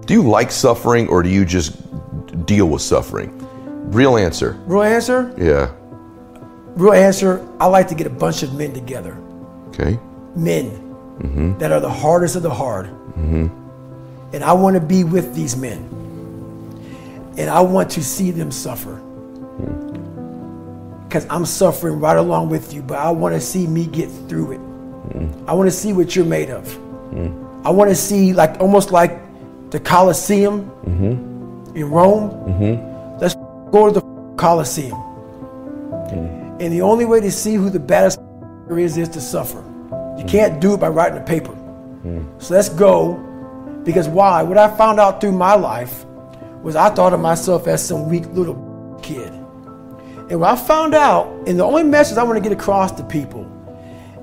Do you like suffering or do you just deal with suffering? Real answer. Real answer? Yeah. Real answer, I like to get a bunch of men together. Okay. Men Mhm. that are the hardest of the hard. Mhm. And I want to be with these men. And I want to see them suffer. Because I'm suffering right along with you, but I want to see me get through it. I want to see what you're made of. I want to see, like, almost like the Colosseum in Rome. Let's go to the Colosseum. And the only way to see who the baddest is is to suffer. You can't do it by writing a paper. So let's go. Because why? What I found out through my life was I thought of myself as some weak little kid. And what I found out, and the only message I want to get across to people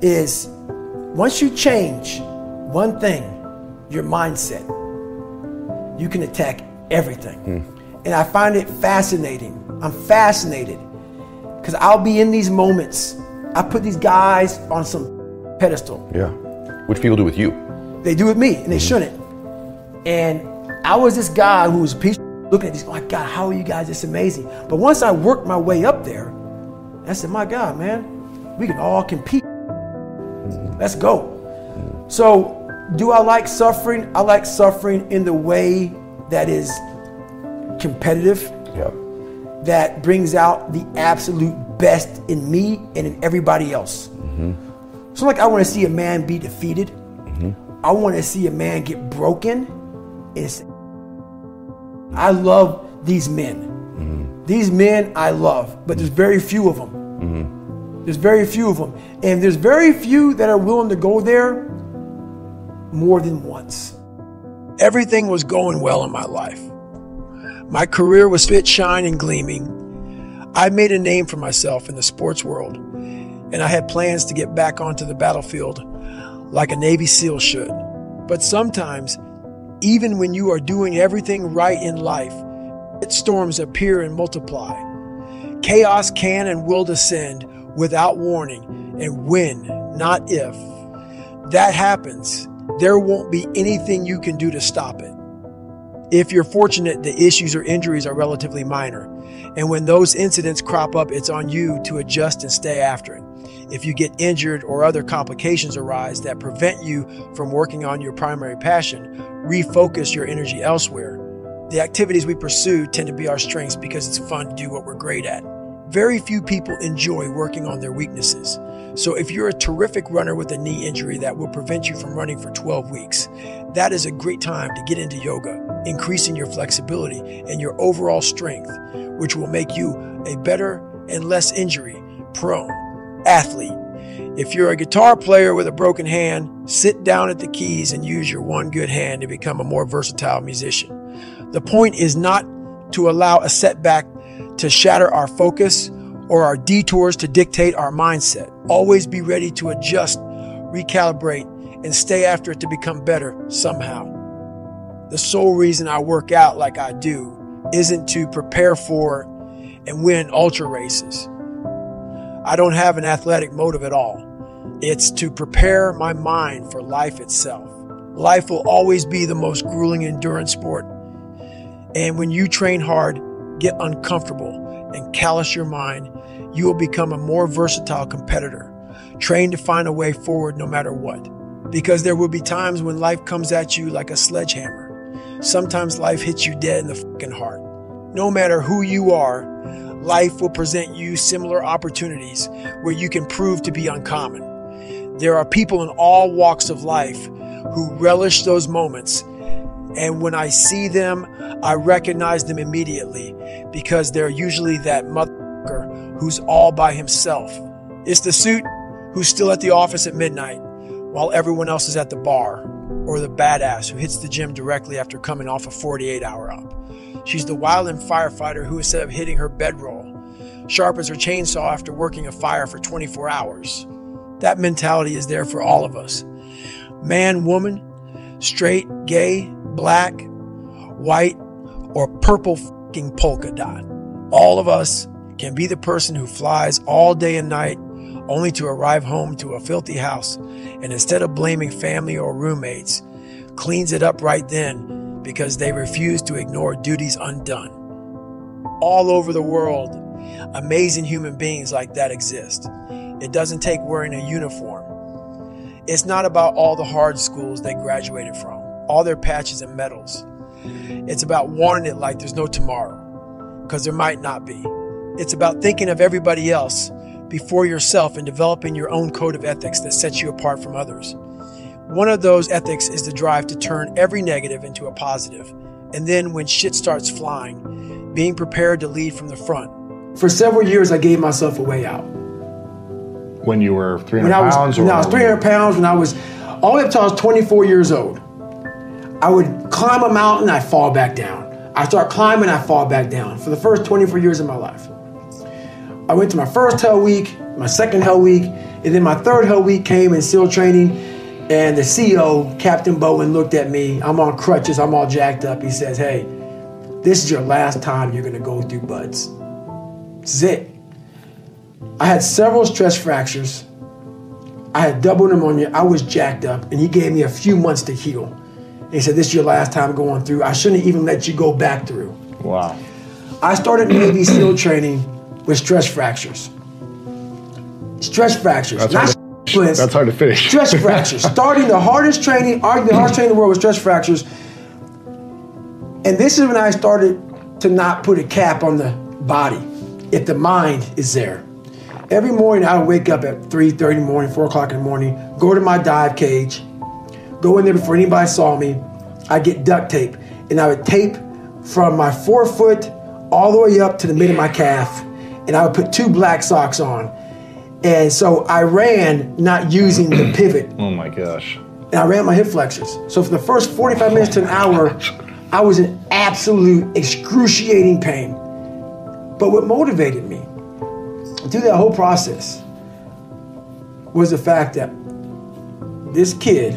is once you change one thing, your mindset, you can attack everything. And I find it fascinating. I'm fascinated because I'll be in these moments. I put these guys on some pedestal. Yeah. Which people do with you. They do with me, and they mm-hmm. shouldn't. And I was this guy who was a piece looking at these, oh my God, how are you guys It's amazing? But once I worked my way up there, I said, my God, man, we can all compete. Mm-hmm. Let's go. So, do I like suffering? I like suffering in the way that is competitive, Yeah. that brings out the absolute best in me and in everybody else. Mm-hmm. So, like, I want to see a man be defeated. Mm-hmm. I want to see a man get broken. It's- I love these men. Mm-hmm. These men I love, but there's very few of them. There's very few of them. And there's very few that are willing to go there more than once. Everything was going well in my life. My career was fit, shine, and gleaming. I made a name for myself in the sports world, and I had plans to get back onto the battlefield like a Navy SEAL should. But sometimes, even when you are doing everything right in life, storms appear and multiply. Chaos can and will descend without warning, and when, not if. That happens, there won't be anything you can do to stop it. If you're fortunate, the issues or injuries are relatively minor. And when those incidents crop up, it's on you to adjust and stay after it. If you get injured or other complications arise that prevent you from working on your primary passion, refocus your energy elsewhere. The activities we pursue tend to be our strengths because it's fun to do what we're great at. Very few people enjoy working on their weaknesses. So if you're a terrific runner with a knee injury that will prevent you from running for 12 weeks, that is a great time to get into yoga, increasing your flexibility and your overall strength, which will make you a better and less injury prone athlete. If you're a guitar player with a broken hand, sit down at the keys and use your one good hand to become a more versatile musician. The point is not to allow a setback to shatter our focus or our detours to dictate our mindset. Always be ready to adjust, recalibrate, and stay after it to become better somehow. The sole reason I work out like I do isn't to prepare for and win ultra races. I don't have an athletic motive at all. It's to prepare my mind for life itself. Life will always be the most grueling endurance sport. And when you train hard, get uncomfortable, and callous your mind, you will become a more versatile competitor, trained to find a way forward no matter what. Because there will be times when life comes at you like a sledgehammer. Sometimes life hits you dead in the fucking heart. No matter who you are, life will present you similar opportunities where you can prove to be uncommon. There are people in all walks of life who relish those moments. And when I see them, I recognize them immediately because they're usually that motherfucker who's all by himself. It's the suit who's still at the office at midnight while everyone else is at the bar, or the badass who hits the gym directly after coming off a 48 hour up. She's the wildland firefighter who, instead of hitting her bedroll, sharpens her chainsaw after working a fire for 24 hours. That mentality is there for all of us. Man, woman, straight, gay, black, white, or purple fucking polka dot. All of us can be the person who flies all day and night only to arrive home to a filthy house and instead of blaming family or roommates, cleans it up right then because they refuse to ignore duties undone. All over the world, amazing human beings like that exist. It doesn't take wearing a uniform. It's not about all the hard schools they graduated from, all their patches and medals. It's about wanting it like there's no tomorrow, because there might not be. It's about thinking of everybody else before yourself and developing your own code of ethics that sets you apart from others. One of those ethics is the drive to turn every negative into a positive. And then when shit starts flying, being prepared to lead from the front. For several years, I gave myself a way out. When you were 300 When I was, pounds? when I was 300 pounds, when I was all the way up till I was 24 years old, I would climb a mountain, I fall back down. I start climbing, I fall back down for the first 24 years of my life. I went to my first hell week, my second hell week, and then my third hell week came in SEAL training. And the CEO, Captain Bowen, looked at me. I'm on crutches, I'm all jacked up. He says, Hey, this is your last time you're gonna go through BUD/S. This is it. I had several stress fractures. I had double pneumonia. I was jacked up, and he gave me a few months to heal. He said, This is your last time going through. I shouldn't even let you go back through. Wow. I started Navy SEAL training with stress fractures. Stress fractures, That's not hard splints. That's hard to finish. Stress fractures. Starting the hardest training, arguably the hardest training in the world with stress fractures. And this is when I started to not put a cap on the body if the mind is there. Every morning I wake up at 3.30 in the morning, 4 o'clock in the morning, go to my dive cage, go in there before anybody saw me. I get duct tape, and I would tape from my forefoot all the way up to the mid of my calf, and I would put two black socks on. And so I ran not using the pivot, Oh my gosh. and I ran my hip flexors. So for the first 45 minutes to an oh hour, I was in absolute excruciating pain. But what motivated me through that whole process was the fact that this kid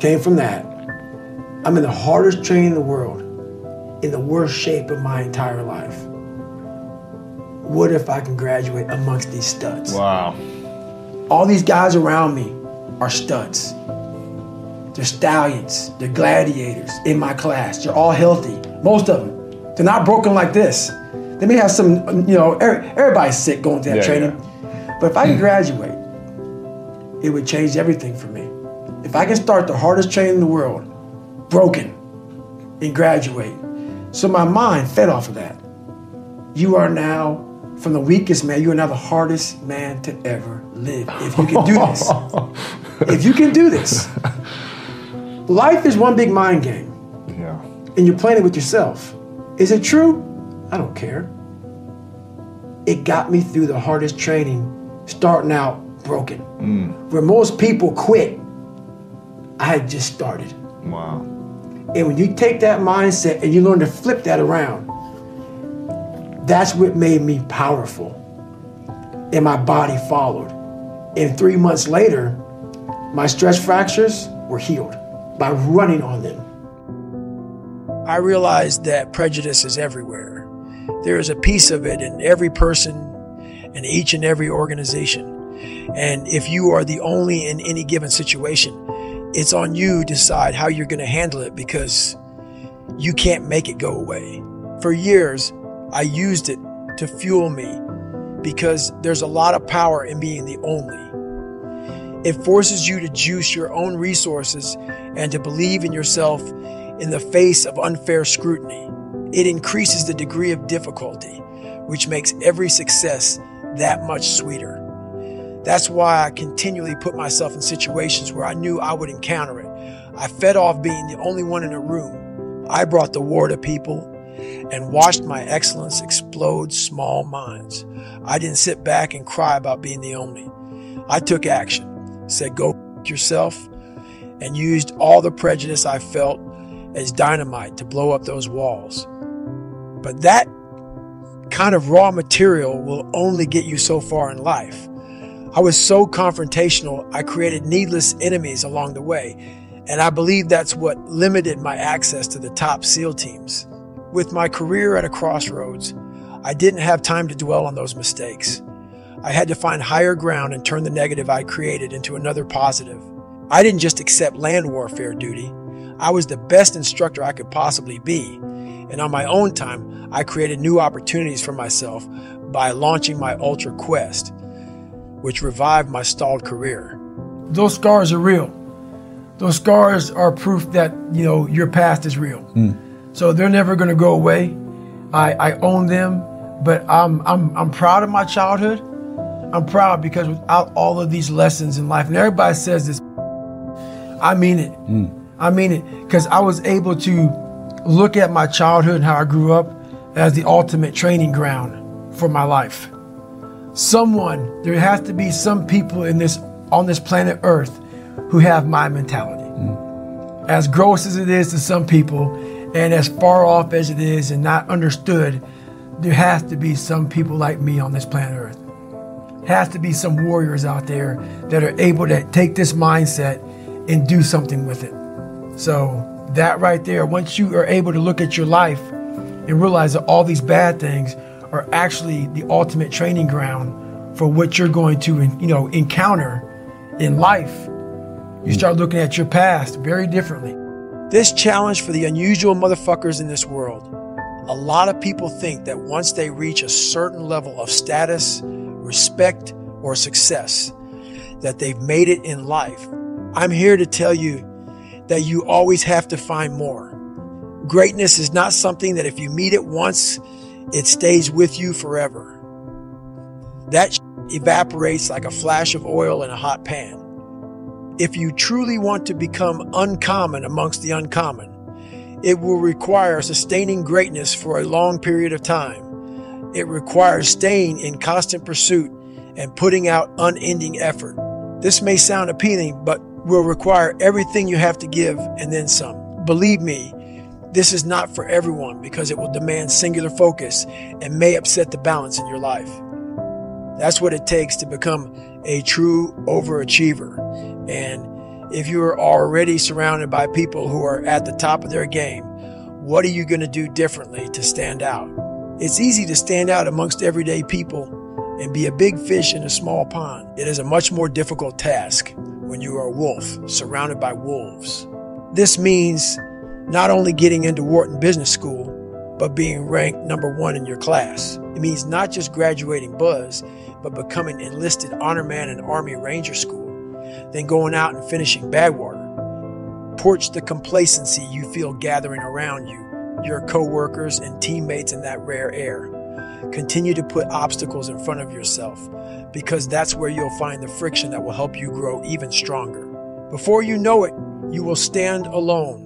came from that. I'm in the hardest training in the world, in the worst shape of my entire life. What if I can graduate amongst these studs? Wow. All these guys around me are studs. They're stallions. They're gladiators in my class. They're all healthy. Most of them. They're not broken like this. They may have some, you know, everybody's sick going through that Yeah, training. But if I can hmm. graduate, it would change everything for me. If I can start the hardest training in the world, broken, and graduate. So my mind fed off of that. You are now, from the weakest man, you are now the hardest man to ever live. If you can do this. if you can do this. Life is one big mind game, Yeah. and you're playing it with yourself. Is it true? I don't care. It got me through the hardest training, starting out broken. Mm. Where most people quit, I had just started. Wow. And when you take that mindset and you learn to flip that around, that's what made me powerful. And my body followed. And three months later, my stress fractures were healed by running on them. I realized that prejudice is everywhere. There is a piece of it in every person and each and every organization. And if you are the only in any given situation, it's on you to decide how you're going to handle it because you can't make it go away. For years, I used it to fuel me because there's a lot of power in being the only. It forces you to juice your own resources and to believe in yourself in the face of unfair scrutiny. It increases the degree of difficulty, which makes every success that much sweeter. That's why I continually put myself in situations where I knew I would encounter it. I fed off being the only one in a room. I brought the war to people and watched my excellence explode small minds. I didn't sit back and cry about being the only. I took action, said go f- yourself, and used all the prejudice I felt as dynamite to blow up those walls. But that kind of raw material will only get you so far in life. I was so confrontational, I created needless enemies along the way, and I believe that's what limited my access to the top SEAL teams. With my career at a crossroads, I didn't have time to dwell on those mistakes. I had to find higher ground and turn the negative I created into another positive. I didn't just accept land warfare duty, I was the best instructor I could possibly be. And on my own time, I created new opportunities for myself by launching my Ultra Quest, which revived my stalled career. Those scars are real. Those scars are proof that, you know, your past is real. Hmm. So they're never going to go away. I, I own them, but I'm, I'm, I'm proud of my childhood. I'm proud because without all of these lessons in life, and everybody says this, I mean it. Hmm. I mean it because I was able to look at my childhood and how I grew up as the ultimate training ground for my life. Someone, there has to be some people in this on this planet Earth who have my mentality. Hmm. As gross as it is to some people, and as far off as it is and not understood, there has to be some people like me on this planet Earth. Has to be some warriors out there that are able to take this mindset and do something with it. So that right there, once you are able to look at your life and realize that all these bad things are actually the ultimate training ground for what you're going to, you know, encounter in life, you start looking at your past very differently. This challenge for the unusual motherfuckers in this world. A lot of people think that once they reach a certain level of status, respect, or success, that they've made it in life. I'm here to tell you that you always have to find more. Greatness is not something that if you meet it once, it stays with you forever. That evaporates like a flash of oil in a hot pan. If you truly want to become uncommon amongst the uncommon, it will require sustaining greatness for a long period of time. It requires staying in constant pursuit and putting out unending effort. This may sound appealing, but will require everything you have to give and then some. Believe me, this is not for everyone because it will demand singular focus and may upset the balance in your life. That's what it takes to become a true overachiever. And if you are already surrounded by people who are at the top of their game, what are you going to do differently to stand out? It's easy to stand out amongst everyday people and be a big fish in a small pond. It is a much more difficult task when you are a wolf surrounded by wolves. This means not only getting into Wharton Business School, but being ranked number one in your class. It means not just graduating BUD/S, but becoming enlisted Honor Man in Army Ranger School, then going out and finishing Badwater. Porch the complacency you feel gathering around you, your coworkers and teammates in that rare air. Continue to put obstacles in front of yourself because that's where you'll find the friction that will help you grow even stronger. Before you know it, you will stand alone.